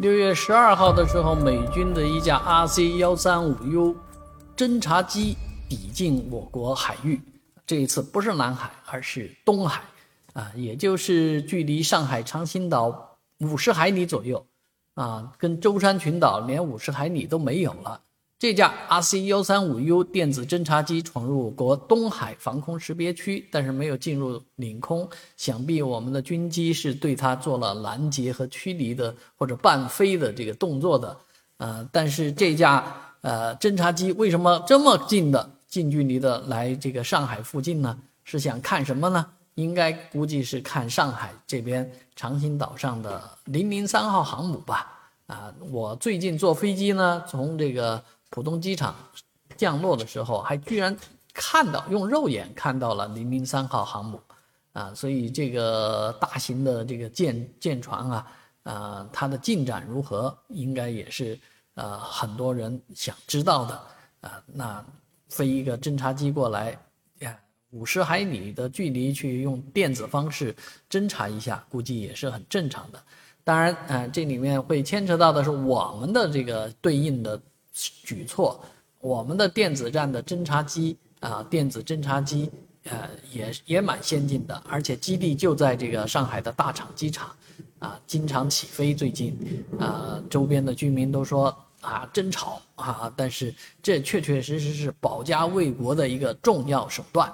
六月十二号的时候，美军的一架 RC 幺三五 U 侦察机抵近我国海域。这一次不是南海，而是东海，啊，也就是距离上海长兴岛五十海里左右，啊，跟舟山群岛连五十海里都没有了。这架 RC 幺三五 U 电子侦察机闯入我国东海防空识别区，但是没有进入领空。想必我们的军机是对它做了拦截和驱离的，或者半飞的这个动作的。呃，但是这架呃侦察机为什么这么近的近距离的来这个上海附近呢？是想看什么呢？应该估计是看上海这边长兴岛上的零零三号航母吧。啊，我最近坐飞机呢，从这个。浦东机场降落的时候，还居然看到用肉眼看到了零零三号航母，啊，所以这个大型的这个舰舰船啊，啊，它的进展如何，应该也是呃很多人想知道的啊。那飞一个侦察机过来，呀，五十海里的距离去用电子方式侦察一下，估计也是很正常的。当然，啊，这里面会牵扯到的是我们的这个对应的。举措，我们的电子战的侦察机啊，电子侦察机，呃，也也蛮先进的，而且基地就在这个上海的大厂机场，啊，经常起飞。最近，啊，周边的居民都说啊，真吵啊，但是这确确实实是保家卫国的一个重要手段。